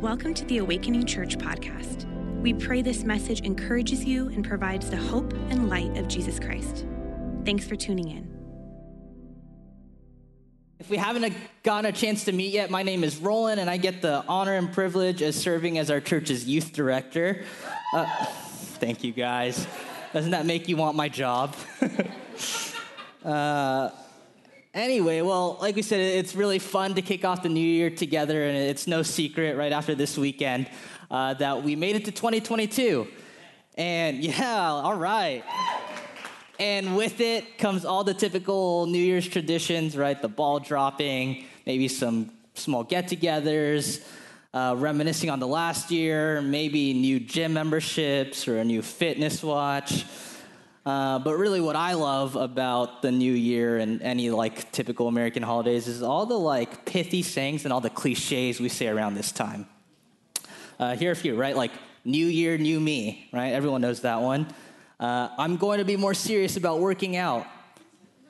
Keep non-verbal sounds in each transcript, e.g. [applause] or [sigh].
Welcome to the Awakening Church podcast. We pray this message encourages you and provides the hope and light of Jesus Christ. Thanks for tuning in. If we haven't gotten a chance to meet yet, my name is Roland, and I get the honor and privilege of serving as our church's youth director. Uh, thank you, guys. Doesn't that make you want my job? [laughs] uh, Anyway, well, like we said, it's really fun to kick off the new year together, and it's no secret right after this weekend uh, that we made it to 2022. And [laughs] yeah, all right. And with it comes all the typical New Year's traditions, right? The ball dropping, maybe some small get togethers, uh, reminiscing on the last year, maybe new gym memberships or a new fitness watch. Uh, but really, what I love about the new year and any like typical American holidays is all the like pithy sayings and all the cliches we say around this time. Uh, here are a few, right? Like, new year, new me, right? Everyone knows that one. Uh, I'm going to be more serious about working out.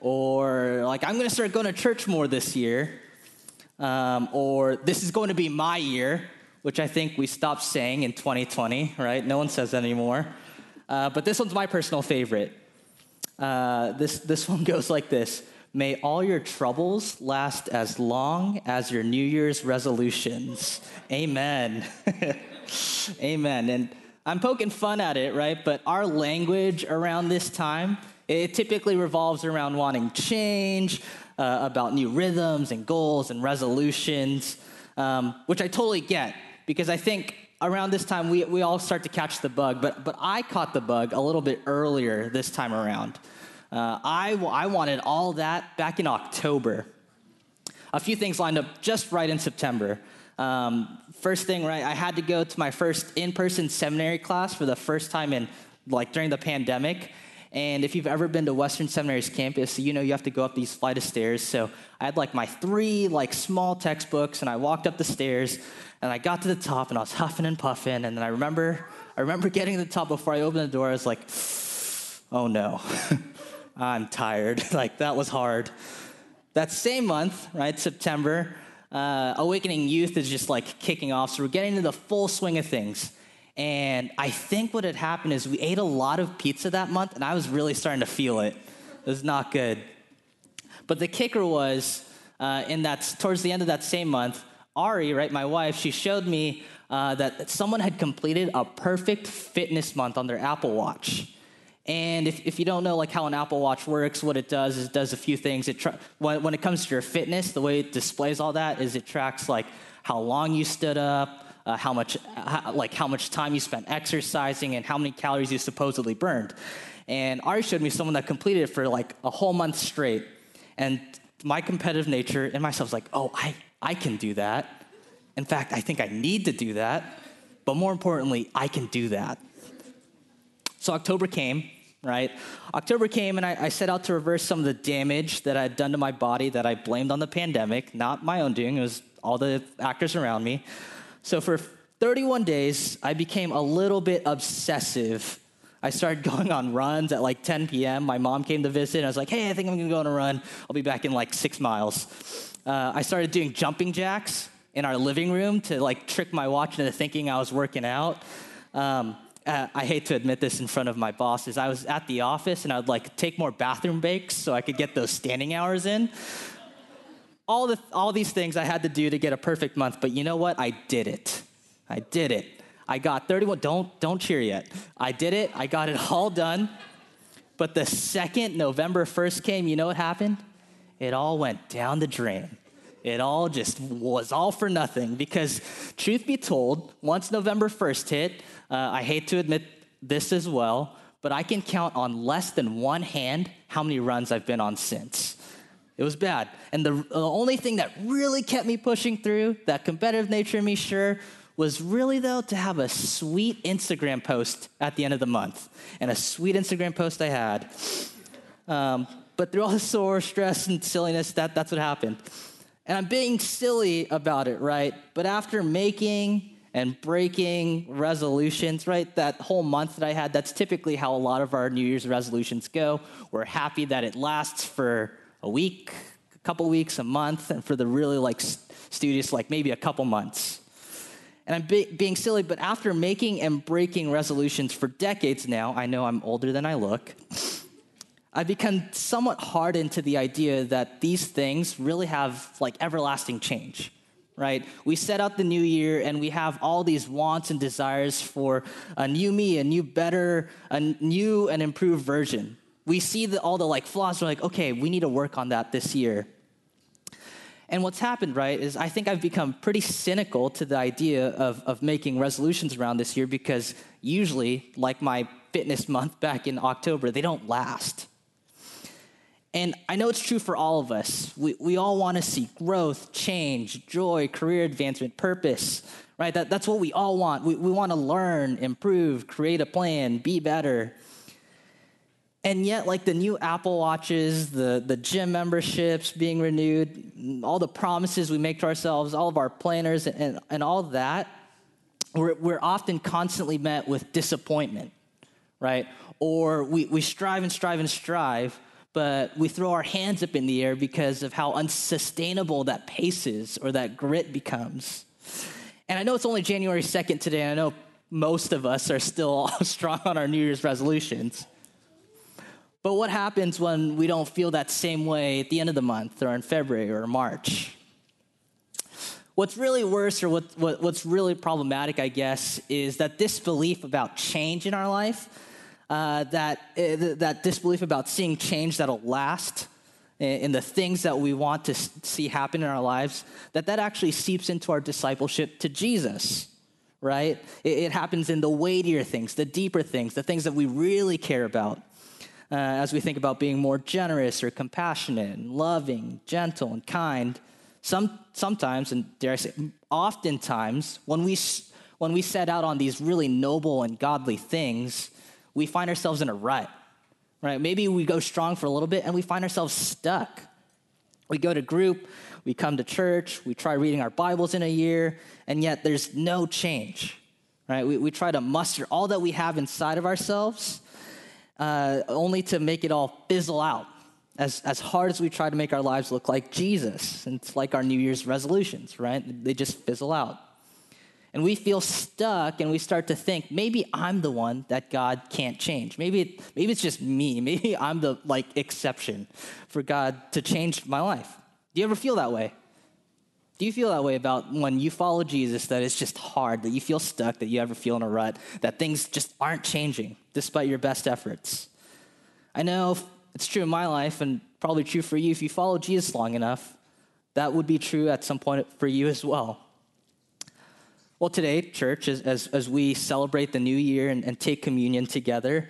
Or, like, I'm going to start going to church more this year. Um, or, this is going to be my year, which I think we stopped saying in 2020, right? No one says that anymore. Uh, but this one's my personal favorite. Uh, this, this [laughs] one goes like this May all your troubles last as long as your New Year's resolutions. Amen. [laughs] Amen. And I'm poking fun at it, right? But our language around this time, it typically revolves around wanting change, uh, about new rhythms and goals and resolutions, um, which I totally get because I think around this time, we, we all start to catch the bug, but, but I caught the bug a little bit earlier this time around. Uh, I, I wanted all that back in October. A few things lined up just right in September. Um, first thing, right, I had to go to my first in person seminary class for the first time in, like, during the pandemic. And if you've ever been to Western Seminary's campus, you know you have to go up these flight of stairs. So I had like my three like small textbooks, and I walked up the stairs, and I got to the top, and I was [laughs] huffing and puffing. And then I remember, I remember getting to the top before I opened the door. I was like, "Oh no, [laughs] I'm tired." [laughs] like that was hard. That same month, right, September, uh, Awakening Youth is just like kicking off. So we're getting into the full swing of things. And I think what had happened is we ate a lot of pizza that month, and I was really starting to feel it. It was not good. But the kicker was, uh, in that towards the end of that same month, Ari, right, my wife, she showed me uh, that someone had completed a perfect fitness month on their Apple Watch. And if, if you don't know like how an Apple Watch works, what it does is it does a few things. It tra- when, when it comes to your fitness, the way it displays all that is it tracks like how long you stood up, uh, how much how, like how much time you spent exercising and how many calories you supposedly burned. And Ari showed me someone that completed it for like a whole month straight. And my competitive nature and myself was like, oh, I, I can do that. In fact, I think I need to do that. But more importantly, I can do that. So October came, right? October came and I, I, set out to reverse some of the damage that I had done to my body that I blamed on the pandemic, not my own doing, it was all the actors around me. So for 31 days, I became a little bit obsessive. I started [laughs] going on runs at like 10 p.m. My mom came to visit, and I was like, hey, I think I'm gonna go on a run. I'll be back in like six miles. Uh, I started doing jumping jacks in our living room to like trick my watch into thinking I was working out. Um, uh, I hate to admit this in front of my bosses. I was at the office and I would like take more bathroom breaks so I could get those standing hours in all, the, all these things I had to do to get a perfect month, but you know what? I did it. I did it. I got 31. Don't, don't cheer yet. I did it. I got it all done. But the second November 1st came, you know what happened? It all went down the drain. It all just was all for nothing because, truth be told, once November 1st hit, uh, I hate to admit this as well, but I can count on less than one hand how many runs I've been on since. It was bad. And the, the only thing that really kept me pushing through, that competitive nature in me, sure, was really, though, to have a sweet Instagram post at the end of the month. And a sweet Instagram post I had. Um, but through all the sore, stress, and silliness, that, that's what happened. And I'm being silly about it, right? But after making and breaking resolutions, right? That whole month that I had, that's typically how a lot of our New Year's resolutions go. We're happy that it lasts for a week, a couple weeks, a month, and for the really like studious, like maybe a couple months. And I'm be- being silly, but after making and breaking resolutions for decades now, I know I'm older than I look. I've become somewhat hardened to the idea that these things really have like everlasting change, right? We set out the new year and we have all these wants and desires for a new me, a new, better, a new and improved version. We see the, all the like flaws, we're like, okay, we need to work on that this year. And what's happened, right, is I think I've become pretty cynical to the idea of, of making resolutions around this year because usually, like my fitness month back in October, they don't last. And I know it's true for all of us. We, we all want to see growth, change, joy, career advancement, purpose, right? That, that's what we all want. We, we want to learn, improve, create a plan, be better. And yet, like the new Apple Watches, the, the gym memberships being renewed, all the promises we make to ourselves, all of our planners, and, and all that, we're, we're often constantly met with disappointment, right? Or we, we strive and strive and strive, but we throw our hands up in the air because of how unsustainable that pace is or that grit becomes. And I know it's only January 2nd today, and I know most of us are still [laughs] strong on our New Year's resolutions. But what happens when we don't feel that same way at the end of the month or in February or March? What's really worse, or what, what, what's really problematic, I guess, is that disbelief about change in our life, uh, that, uh, that disbelief about seeing change that'll last in the things that we want to see happen in our lives, that that actually seeps into our discipleship to Jesus, right? It, it happens in the weightier things, the deeper things, the things that we really care about uh, as we think about being more generous or compassionate and loving, gentle and kind. Some, sometimes, and dare I say, oftentimes, when we, when we set out on these really noble and godly things, we find ourselves in a rut, right? Maybe we go strong for a little bit and we find ourselves stuck. We go to group, we come to church, we try reading our Bibles in a year, and yet there's no change, right? We, we try to muster all that we have inside of ourselves uh, only to make it all fizzle out as, as hard as we try to make our lives look like Jesus. It's like our New Year's resolutions, right? They just fizzle out. And we feel stuck and we start to think, maybe I'm the one that God can't change. Maybe, maybe it's just me. [laughs] Maybe I'm the like exception for God to change my life. Do you ever feel that way? Do you feel that way about when you follow Jesus that it's just hard, that you feel stuck, that you ever feel in a rut, that things just aren't changing despite your best efforts? I know it's true in my life and probably true for you. If you follow Jesus long enough, that would be true at some point for you as well. Well, today, church, as, as, as we celebrate the new year and, and take communion together,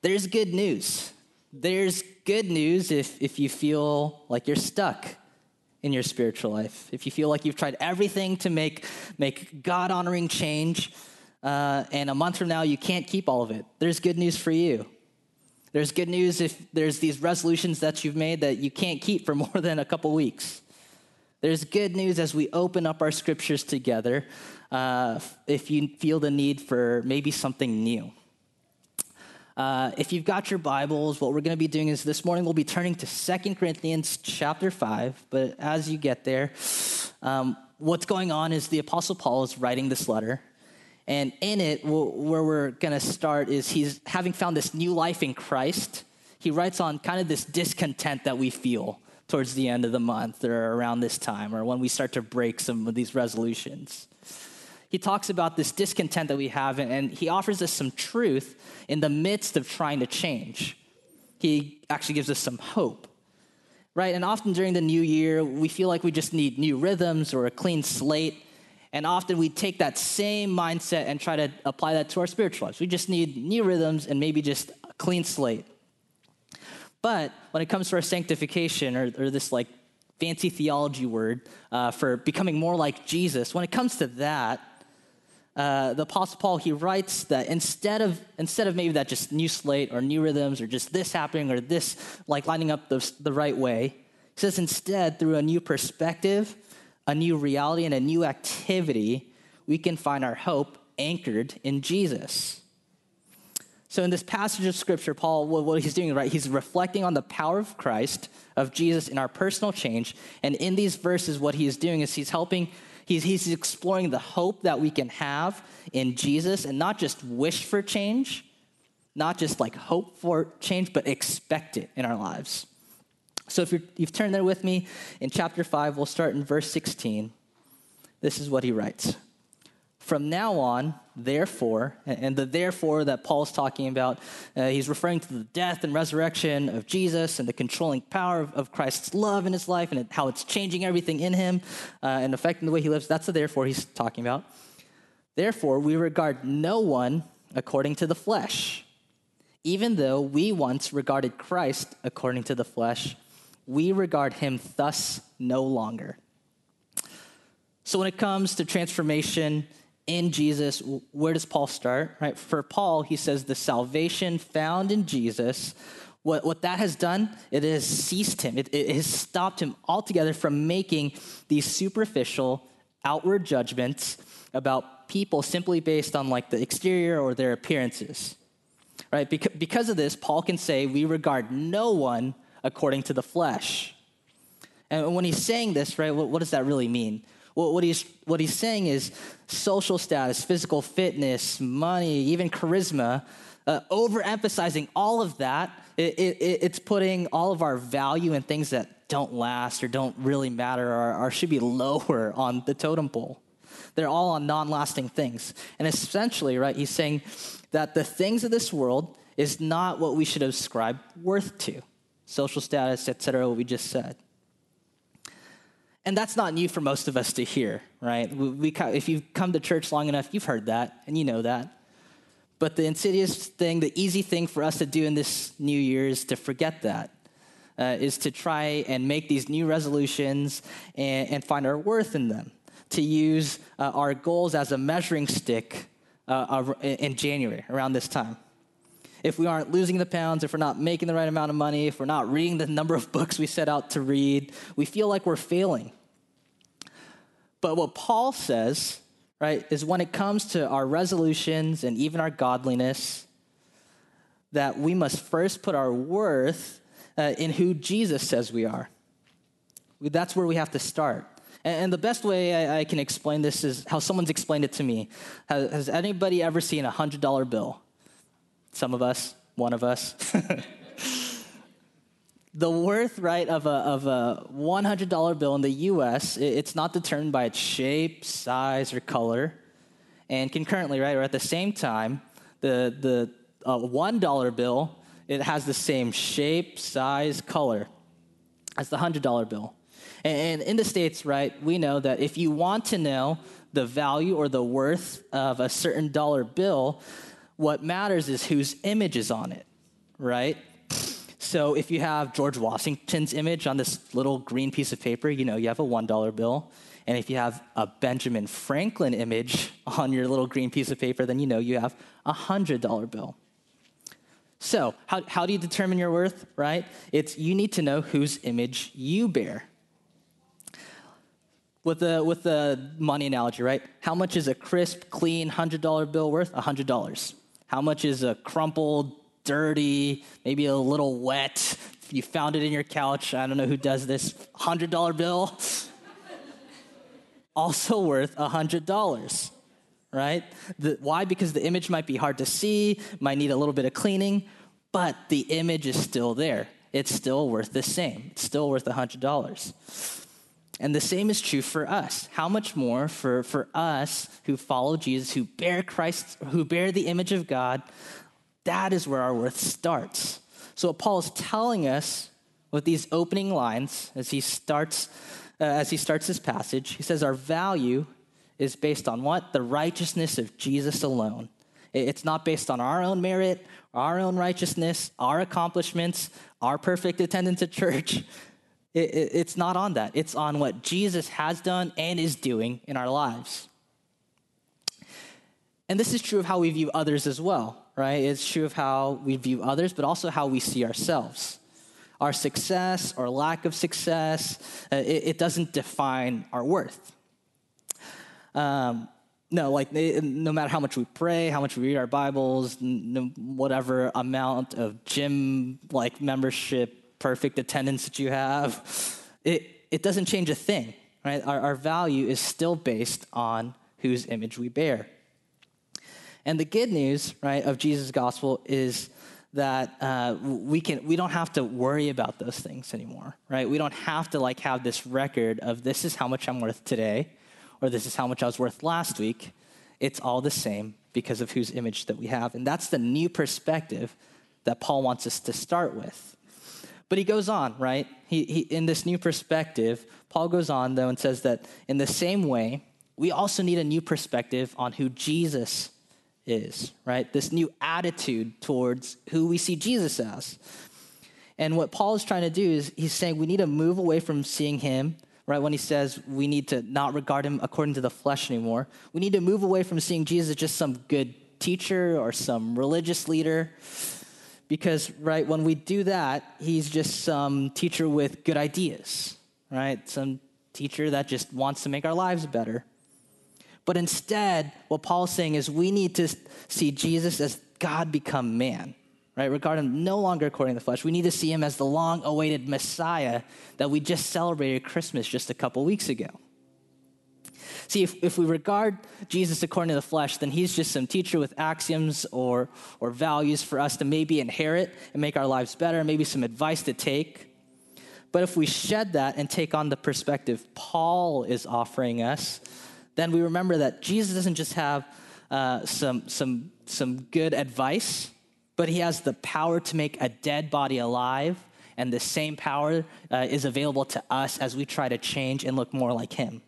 there's good news. There's good news if, if you feel like you're stuck in your spiritual life, if you feel like you've tried everything to make, make God honoring change, uh, and a month from now you can't keep all of it, there's good news for you. There's good news if there's these resolutions that you've made that you can't keep for [laughs] more than a couple weeks. There's good news as we open up our scriptures together uh, if you feel the need for maybe something new. Uh, if you've got your Bibles, what we're going to be doing is this morning we'll be turning to Second Corinthians chapter 5. But as you get there, um, what's going on is the Apostle Paul is writing this letter. And in it, where we're going to start is he's having found this new life in Christ. He writes on kind of this discontent that we feel towards the end of the month or around this time or when we start to break some of these resolutions he talks about this discontent that we have, and he offers us some truth in the midst of trying to change. He actually gives us some hope, right? And often during the new year, we feel like we just need new rhythms or a clean slate. And often we take that same mindset and try to apply that to our spiritual lives. We just need new rhythms and maybe just a clean slate. But when it comes to our sanctification or, or this like fancy theology word uh, for becoming more like Jesus, when it comes to that, uh, the Apostle Paul, he writes that instead of, instead of maybe that just new slate or new rhythms or just this happening or this like lining up the, the right way, he says instead, through a new perspective, a new reality, and a new activity, we can find our hope anchored in Jesus. So, in this passage of scripture, Paul, what he's doing, right, he's reflecting on the power of Christ, of Jesus in our personal change. And in these verses, what he is doing is he's helping He's, he's exploring the hope that we can have in Jesus and not just wish for change, not just like hope for change, but expect it in our lives. So if you have turned there with me in chapter 5, we'll start in verse 16. This is what he writes. From now on, therefore, and the therefore that Paul's talking about, uh, he's referring to the death and resurrection of Jesus and the controlling power of, of Christ's love in his life and how it's changing everything in him uh, and affecting the way he lives. That's the therefore he's talking about. Therefore, we regard no one according to the flesh. Even though we once regarded Christ according to the flesh, we regard him thus no longer. So, when it comes to transformation in Jesus, where does Paul start? Right? For Paul, he says the salvation found in Jesus, what, what that has done, it has ceased him. It, it has stopped him altogether from making these superficial, outward judgments about people simply based on like the exterior or their appearances. Right? Because, of this, Paul can say, We regard no one according to the flesh. And when he's saying this, right, what, what does that really mean? What he's, what he's saying is social status, physical fitness, money, even charisma, uh, overemphasizing all of that, it, it, it's putting all of our value in things that don't last or don't really matter or, or should be lower [laughs] on the totem pole. They're all on non lasting things. And essentially, right, he's saying that the things of this world is not what we should ascribe worth to social status, etc., what we just said. And that's not new for most of us to hear, right? We, we, if you've come to church long enough, you've heard that and you know that. But the insidious thing, the easy thing for us to do in this new year is to forget that, uh, is to try and make these new resolutions and, and find our worth in them, to use uh, our goals as a measuring stick uh, in January around this time if we aren't losing the pounds, if we're not making the right amount of money, if we're not reading the number of books we set out to read, we feel like we're failing. But what Paul says, right, is when it comes to our resolutions and even our godliness, that we must first put our worth uh, in who Jesus says we are. That's where we have to start. And, the best way I, can explain this is how someone's explained it to me. Has anybody ever seen a $100 bill? Some of us, one of us. [laughs] the worth, right, of a, of a $100 bill in the US, it's not determined by its shape, size, or color. And concurrently, right, or at the same time, the, the uh, $1 bill, it has the same shape, size, color as the $100 bill. And, and in the States, right, we know that if you want to know the value or the worth of a certain dollar bill, what matters is whose image is on it, right? So if you have George Washington's image on this little green piece of paper, you know, you have a $1 bill. And if you have a Benjamin Franklin image [laughs] on your little green piece of paper, then you know you have a $100 bill. So, how, how do you determine your worth, right? It's you need to know whose image you bear. With the, with the money analogy, right? How much is a crisp, clean $100 bill worth? $100. How much is a crumpled, dirty, maybe a little wet. You found it in your couch. I don't know who does this. $100 bill. [laughs] also worth $100, right? The, why? Because the image might be hard to see, might need a little bit of cleaning, but the image is still there. It's still worth the same. It's still worth $100. And the same is true for us. How much more for, for us who follow Jesus, who bear Christ, who bear the image of God, that is where our worth starts. So, what Paul is telling us with these opening lines as he starts, uh, as he starts this passage, he says, Our value is based on what? The righteousness of Jesus alone. It's not based on our own merit, our own righteousness, our accomplishments, our perfect attendance at church. It, it, it's not on that. It's on what Jesus has done and is doing in our lives. And this is true of how we view others as well right? It's true of how we view others, but also how we see ourselves. Our success or lack of success, uh, it, it, doesn't define our worth. Um, no, like no matter how much we pray, how much we read our Bibles, no, whatever amount of gym like membership, perfect attendance that you have, it, it doesn't change a thing. right? Our, our value is still based on whose image we bear. And the good news, right, of Jesus' gospel is that uh, we can we don't have to worry about those things anymore, right? We don't have to like have this record of this is how much I'm worth today, or this is how much I was worth last week. It's all the same because of whose image that we have, and that's the new perspective that Paul wants us to start with. But he goes on, right? He, he in this new perspective, Paul goes on though and says that in the same way, we also need a new perspective on who Jesus is, right? This new attitude towards who we see Jesus as. And what Paul is trying to do is he's saying we need to move away from seeing him, right? When he says we need to not regard him according to the flesh anymore, we need to move away from seeing Jesus as just some good teacher or some religious leader. Because, right, when we do that, he's just some teacher with good ideas, right? Some teacher that just wants to make our lives better. But instead, what Paul's saying is we need to see Jesus as God become man, right? Regard him no longer according to the flesh. We need to see him as the long awaited Messiah that we just celebrated Christmas just a couple weeks ago. See, if, if we regard Jesus according to the flesh, then he's just some teacher with axioms or, or values for us to maybe inherit and make our lives better, maybe some advice to take. But if we shed that and take on the perspective Paul is offering us, then we remember that Jesus doesn't just have uh, some, some, some good advice, but he has the power to make a dead body alive. And the same power uh, is available to us as we try to change and look more like him.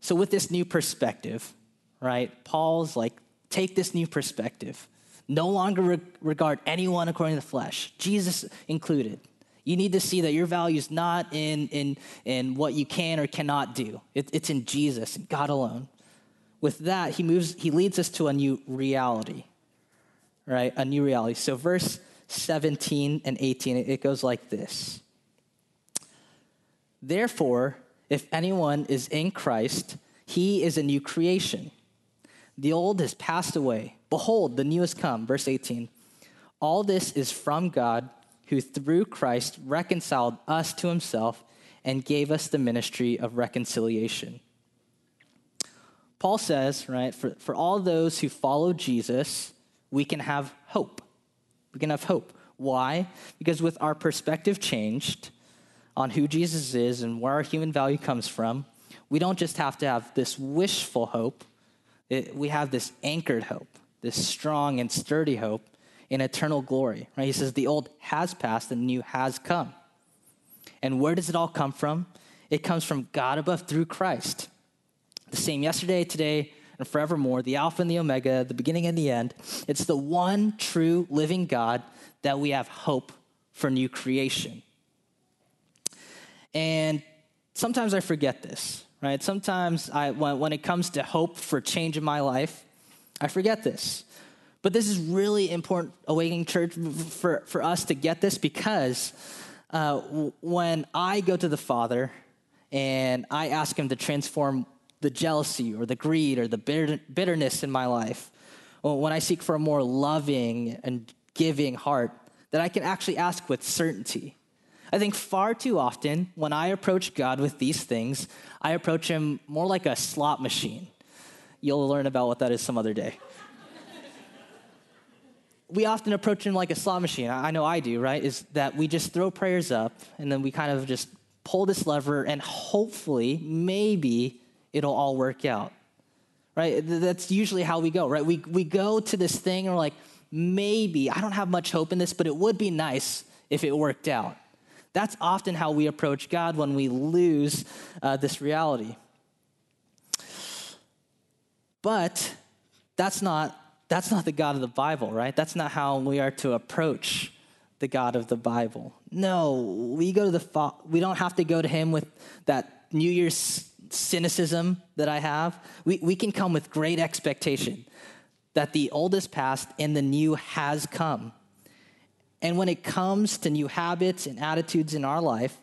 So, with this new perspective, right, Paul's like, take this new perspective. No longer re- regard anyone according to the flesh, Jesus included. You need to see that your value is not in, in, in what you can or cannot do. It, it's in Jesus and God alone. With that, he moves, he leads us to a new reality, right? A new reality. So verse 17 and 18, it goes like this. Therefore, if anyone is in Christ, he is a new creation. The old has passed away. Behold, the new has come. Verse 18. All this is from God who through Christ reconciled us to himself and gave us the ministry of reconciliation. Paul says, right, for, for all those who follow Jesus, we can have hope. We can have hope. Why? Because with our perspective changed on who Jesus is and where our human value comes from, we don't just have to have this wishful hope, it, we have this anchored hope, this strong and sturdy hope in eternal glory. Right? He says, The old has passed and the new has come. And where does it all come from? It comes from God above through Christ. The same yesterday, today, and forevermore, the Alpha and the Omega, the beginning and the end. It's the one true living God that we have hope for new creation. And sometimes I forget this, right? Sometimes I, when, when it comes to hope for change in my life, I forget this. But this is really important, Awakening Church, for, for us to get this because uh, when I go to the Father and I ask Him to transform the jealousy or the greed or the bitter, bitterness in my life, when I seek for a more loving and giving heart, that I can actually ask with certainty. I think far too often when I approach God with these things, I approach Him more like a slot machine. You'll learn about what that is some other day we often approach him like a slot machine. I know I do, right? Is that we just throw prayers up and then we kind of just pull this lever and hopefully, maybe it'll all work out, right? That's usually how we go, right? We, we go to this thing and we're like, maybe, I don't have much hope in this, but it would be nice if it worked out. That's often how we approach God when we lose uh, this reality. But that's not that's not the God of the Bible, right? That's not how we are to approach the God of the Bible. No, we go to the we don't have to go to him with that New Year's cynicism that I have. We, we can come with great expectation that the old is past and the new has come. And when it comes to new habits and attitudes in our life,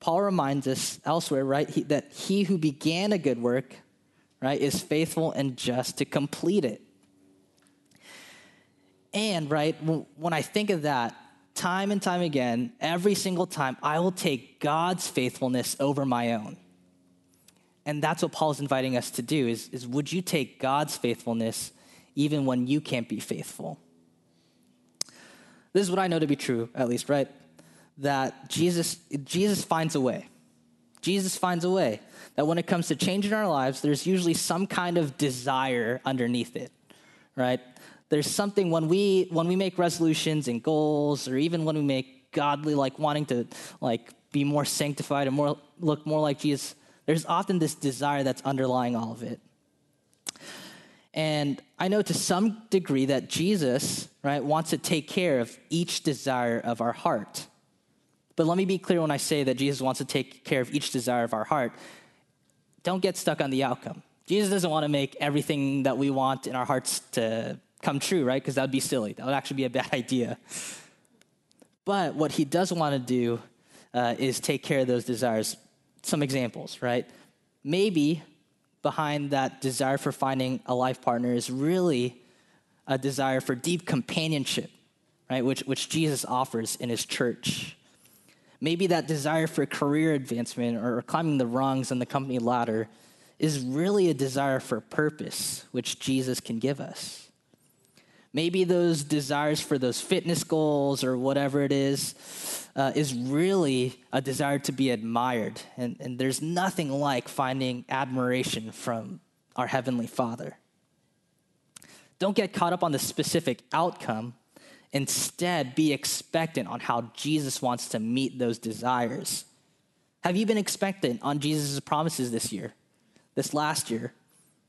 Paul reminds us elsewhere, right, he, that he who began a good work, right, is faithful and just to complete it. And, right, when I think of that, time and time again, every single time, I will take God's faithfulness over my own. And that's what Paul's inviting us to do is, is would you take God's faithfulness even when you can't be faithful? This is what I know to be true, at least, right? That Jesus, Jesus finds a way. Jesus finds a way. That when it comes to changing our lives, there's usually some kind of desire underneath it, right? There's something when we when we make resolutions and goals, or even when we make godly, like wanting to like be more sanctified and more look more like Jesus. There's often this desire that's underlying all of it. And I know to some degree that Jesus, right, wants to take care of each desire of our heart. But let me be clear when I say that Jesus wants to take care of each desire of our heart. Don't get stuck on the outcome. Jesus doesn't want to make everything that we want in our hearts to come true, right? Because that would be silly. That would actually be a bad [laughs] idea. But what he does want to do uh, is take care of those desires. Some examples, right? Maybe behind that desire for finding a life partner is really a desire for deep companionship, right? Which, which Jesus offers in his church. Maybe that desire for career advancement or climbing the rungs on the company ladder is really a desire for purpose, which Jesus can give us. Maybe those desires for those fitness goals or whatever it is uh, is really a desire to be admired. And, and there's nothing like finding admiration from our Heavenly Father. Don't get caught up on the specific outcome. Instead, be expectant on how Jesus wants to meet those desires. Have you been expectant on Jesus' promises this year, this last year?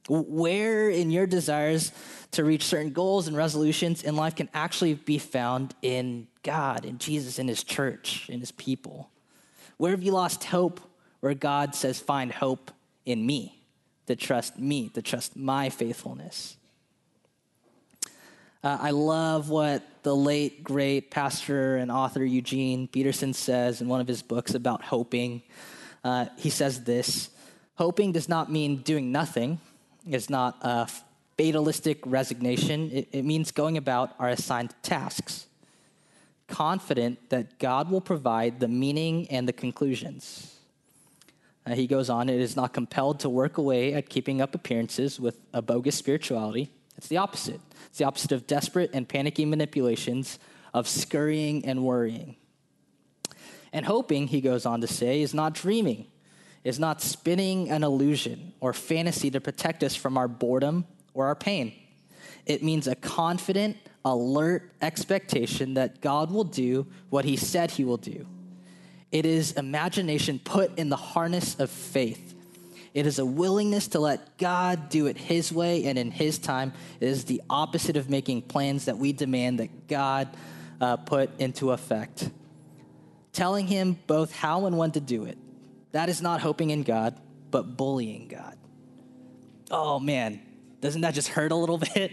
Where in your desires to reach certain goals and resolutions in life can actually be found in God, in Jesus, in His church, in His people? Where have you lost hope where God says, find hope in me, to trust me, to trust my faithfulness? Uh, I love what the late, great pastor and author Eugene Peterson says in one of his books about hoping. Uh, he says this Hoping does not mean doing nothing is not a fatalistic resignation, it, it means going about our assigned tasks, confident that God will provide the meaning and the conclusions. Uh, he goes on, it is not compelled to work away at keeping up appearances with a bogus spirituality. It's the opposite. It's the opposite of desperate and panicky manipulations, of scurrying and worrying. And hoping, he goes on to say, is not dreaming is not spinning an illusion or fantasy to protect us from our boredom or our pain. It means a confident, alert expectation that God will do what he said he will do. It is imagination put in the harness of faith. It is a willingness to let God do it his way and in his time. It is the opposite of making plans that we demand that God uh, put into effect. Telling him both how and when to do it that is not hoping in God, but bullying God. Oh man, doesn't that just hurt a little [laughs] bit?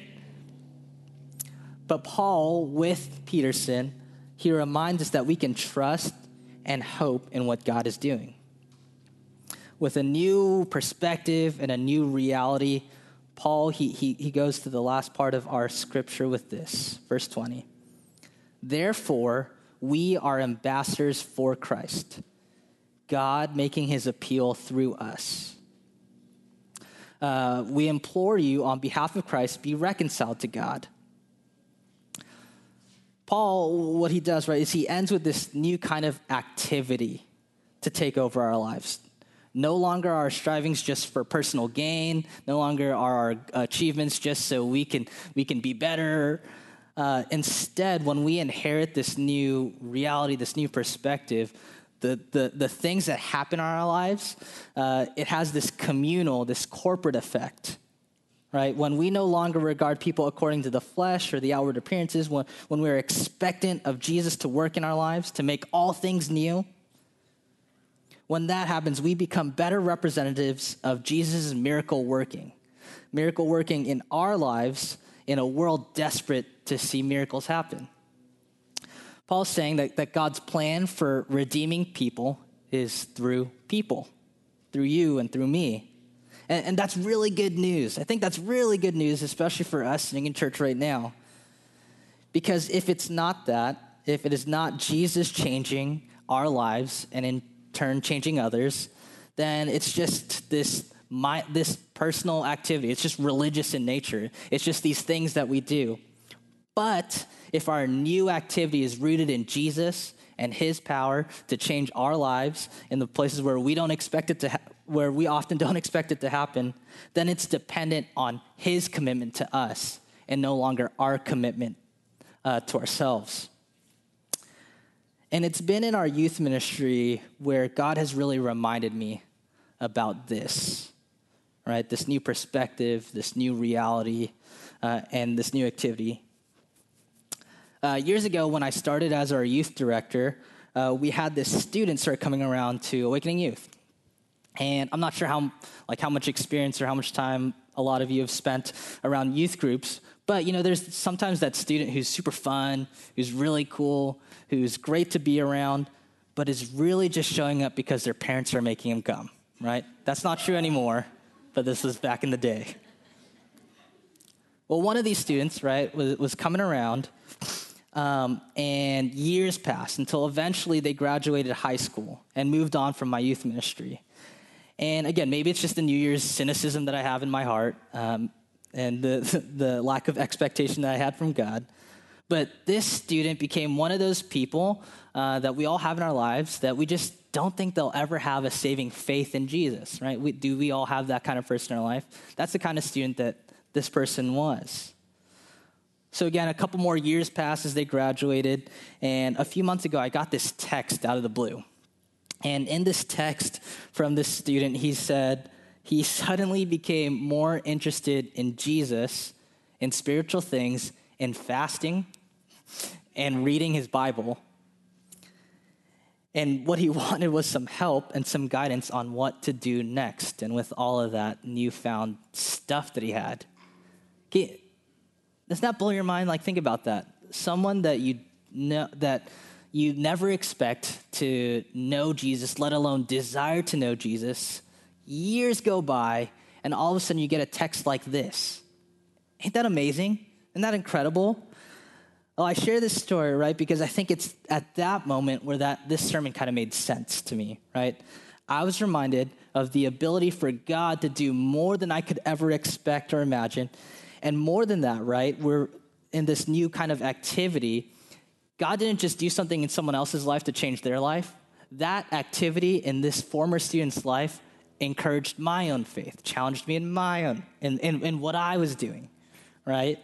But Paul, with Peterson, he reminds us that we can trust and hope in what God is doing. With a new perspective and a new reality, Paul, he, he, he goes to the last part of our scripture with this, verse 20. Therefore, we are ambassadors for Christ God making his appeal through us. Uh, we implore you on behalf of Christ, be reconciled to God. Paul, what he does, right, is he ends with this new kind of activity to take over our lives. No longer are our strivings just for personal gain. No longer are our achievements just so we can we can be better. Uh, instead, when we inherit this new reality, this new perspective, the, the, the things that happen in our lives, uh, it has this communal, this corporate effect, right? When we no longer regard people according to the flesh or the outward appearances, when, when we're expectant of Jesus to work in our lives, to make all things new, when that happens, we become better representatives of Jesus' miracle working. Miracle working in our lives in a world desperate to see miracles happen. Paul's saying that, that God's plan for redeeming people is through people, through you and through me. And, and that's really good news. I think that's really good news, especially for us sitting in church right now. Because if it's not that, if it is not Jesus changing our lives and in turn changing others, then it's just this my, this personal activity. It's just religious in nature. It's just these things that we do. But if our new activity is rooted in Jesus and his power to change our lives in the places where we don't expect it to ha- where we often [laughs] don't expect it to happen, then it's dependent on his commitment to us and no longer our commitment uh, to ourselves. And it's been in our youth ministry where God has really reminded me about this, right? This new perspective, this new reality, uh, and this new activity. Uh, years ago, when I started as our youth director, uh, we had this student start coming around to Awakening Youth. And I'm not sure how, like, how much experience or how much time a lot of you have spent around youth groups, but you know, there's sometimes that student who's super fun, who's really cool, who's great to be around, but is really just showing up because their parents are making him come, right? That's not true anymore, but this was back in the day. Well, one of these students, right, was, was coming around, um, and years passed until eventually they graduated high school and moved on from my youth ministry. And again, maybe it's just the New Year's cynicism that I have in my heart. Um, and the, [laughs] the lack of expectation that I had from God. But this student became one of those people uh, that we all have in our lives that we just don't think they'll ever have a saving faith in Jesus, right? We, do we all have that kind of person in our life? That's the kind of student that this person was. So, again, a couple more years passed as they graduated, and a few months ago, I got this text out of the blue. And in this text from this student, he said, he suddenly became more interested in Jesus, in spiritual things, in fasting, and reading his Bible. And what he [laughs] wanted was some help and some guidance on what to do next. And with all of that newfound stuff that he had, doesn't that blow your mind? Like, think about that. Someone that you know that you never expect to know Jesus, let alone desire to know Jesus, Years go by, and all of a sudden you get a text like this. Ain't that amazing? Isn't that incredible? Well, I share this story, right, because I think it's at that moment where that this sermon kind of made sense to me, right? I was reminded of the ability for God to do more than I could ever expect or imagine. And more than that, right? We're in this new kind of activity. God didn't just do something in someone else's life to change their life. That activity in this former student's life encouraged my own faith, challenged me in my own, in, in, in what I was doing, right?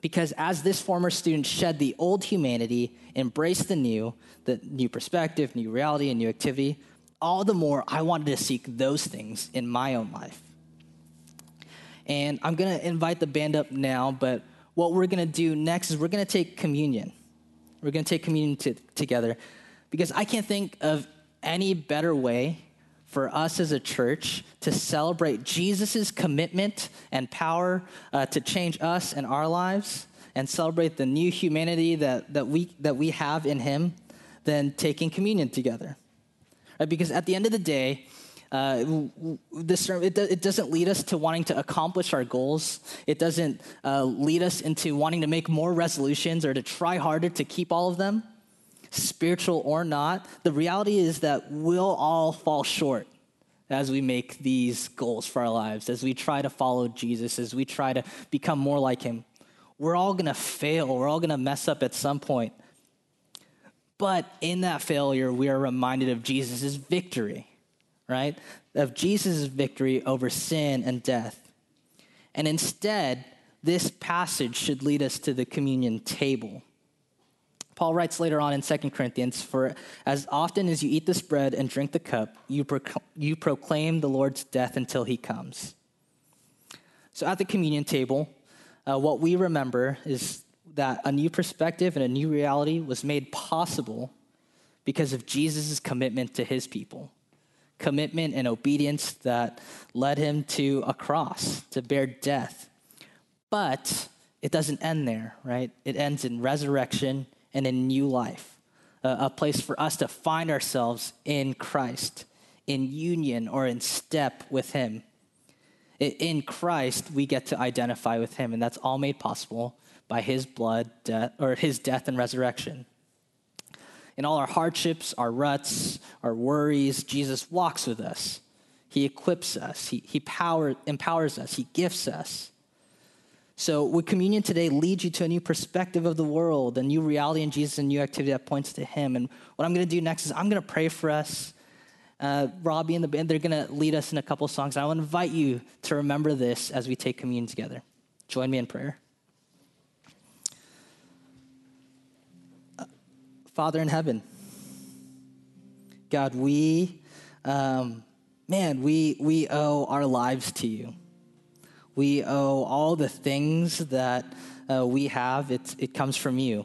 Because as this former student shed the old humanity, embraced the new, the new perspective, new reality, and new activity, all the more I wanted to seek those things in my own life. And I'm going to invite the band up now, but what we're going to do next is we're going to take communion. We're going to take communion t- together because I can't think of any better way for us as a church to celebrate Jesus' commitment and power uh, to change us and our lives and celebrate the new humanity that, that, we, that we have in Him than taking communion together. Right? Because at the end of the day, uh, this it, it, doesn't lead us to wanting to accomplish our goals. It doesn't uh, lead us into wanting to make more resolutions or to try harder to keep all of them spiritual or not, the reality is that we'll all fall short as we make these goals for our lives, as we try to follow Jesus, as we try to become more like him. We're all gonna fail, we're all gonna mess up at some point. But in that failure, we are reminded of Jesus' victory, right? Of Jesus' victory over sin and death. And instead, this passage should lead us to the communion table Paul writes later on in 2 Corinthians, For as often as you eat this bread and drink the cup, you, you proclaim the Lord's death until he comes. So at the communion table, uh, what we remember is that a new perspective and a new reality was made possible because of Jesus' commitment to his people. Commitment and obedience that led him to a cross, to bear death. But it doesn't end there, right? It ends in resurrection and in new life, a, a place for us to find ourselves in Christ, in union or in step with Him. In Christ, we get to identify with him, and that's all made possible by his blood, death, or his death and resurrection. In all our hardships, our ruts, our worries, Jesus walks with us. He equips us, He, he power, empowers us, He gifts us. So, would communion today lead you to a new perspective of the world, a new reality in Jesus, a new activity that points to Him? And what I'm going to do next is I'm going to pray for us. Uh, Robbie and the band, they're going to lead us in a couple songs. I want to invite you to remember this as we take communion together. Join me in prayer. Father in heaven, God, we, um, man, we, we owe our lives to you. We owe all the things that uh, we have, it's, it comes from you.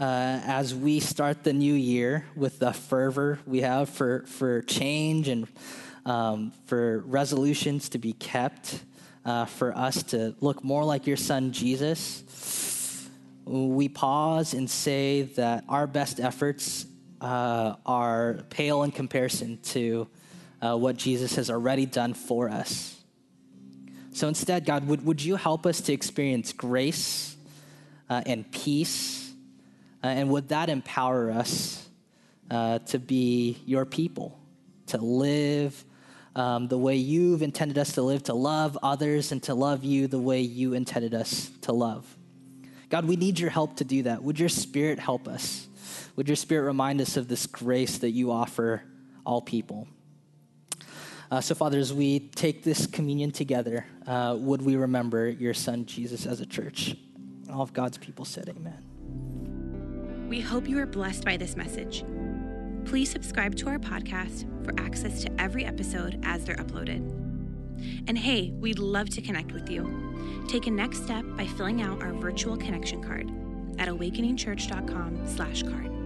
Uh, as we start the new year with the fervor we have for, for change and um, for resolutions to be kept, uh, for us to look more like your son Jesus, we pause and say that our best efforts uh, are pale in comparison to uh, what Jesus has already done for us. So instead, God, would, would you help us to experience grace uh, and peace? Uh, and would that empower us uh, to be your people, to live um, the way you've intended us to live, to love others, and to love you the way you intended us to love? God, we need your help to do that. Would your spirit help us? Would your spirit remind us of this grace that you offer all people? Uh, so, Father, as we take this communion together, uh, would we remember your son Jesus as a church? All of God's people said, Amen. We hope you are blessed by this message. Please subscribe to our podcast for access to every episode as they're uploaded. And hey, we'd love to connect with you. Take a next step by filling out our virtual connection card at awakeningchurch.com/card.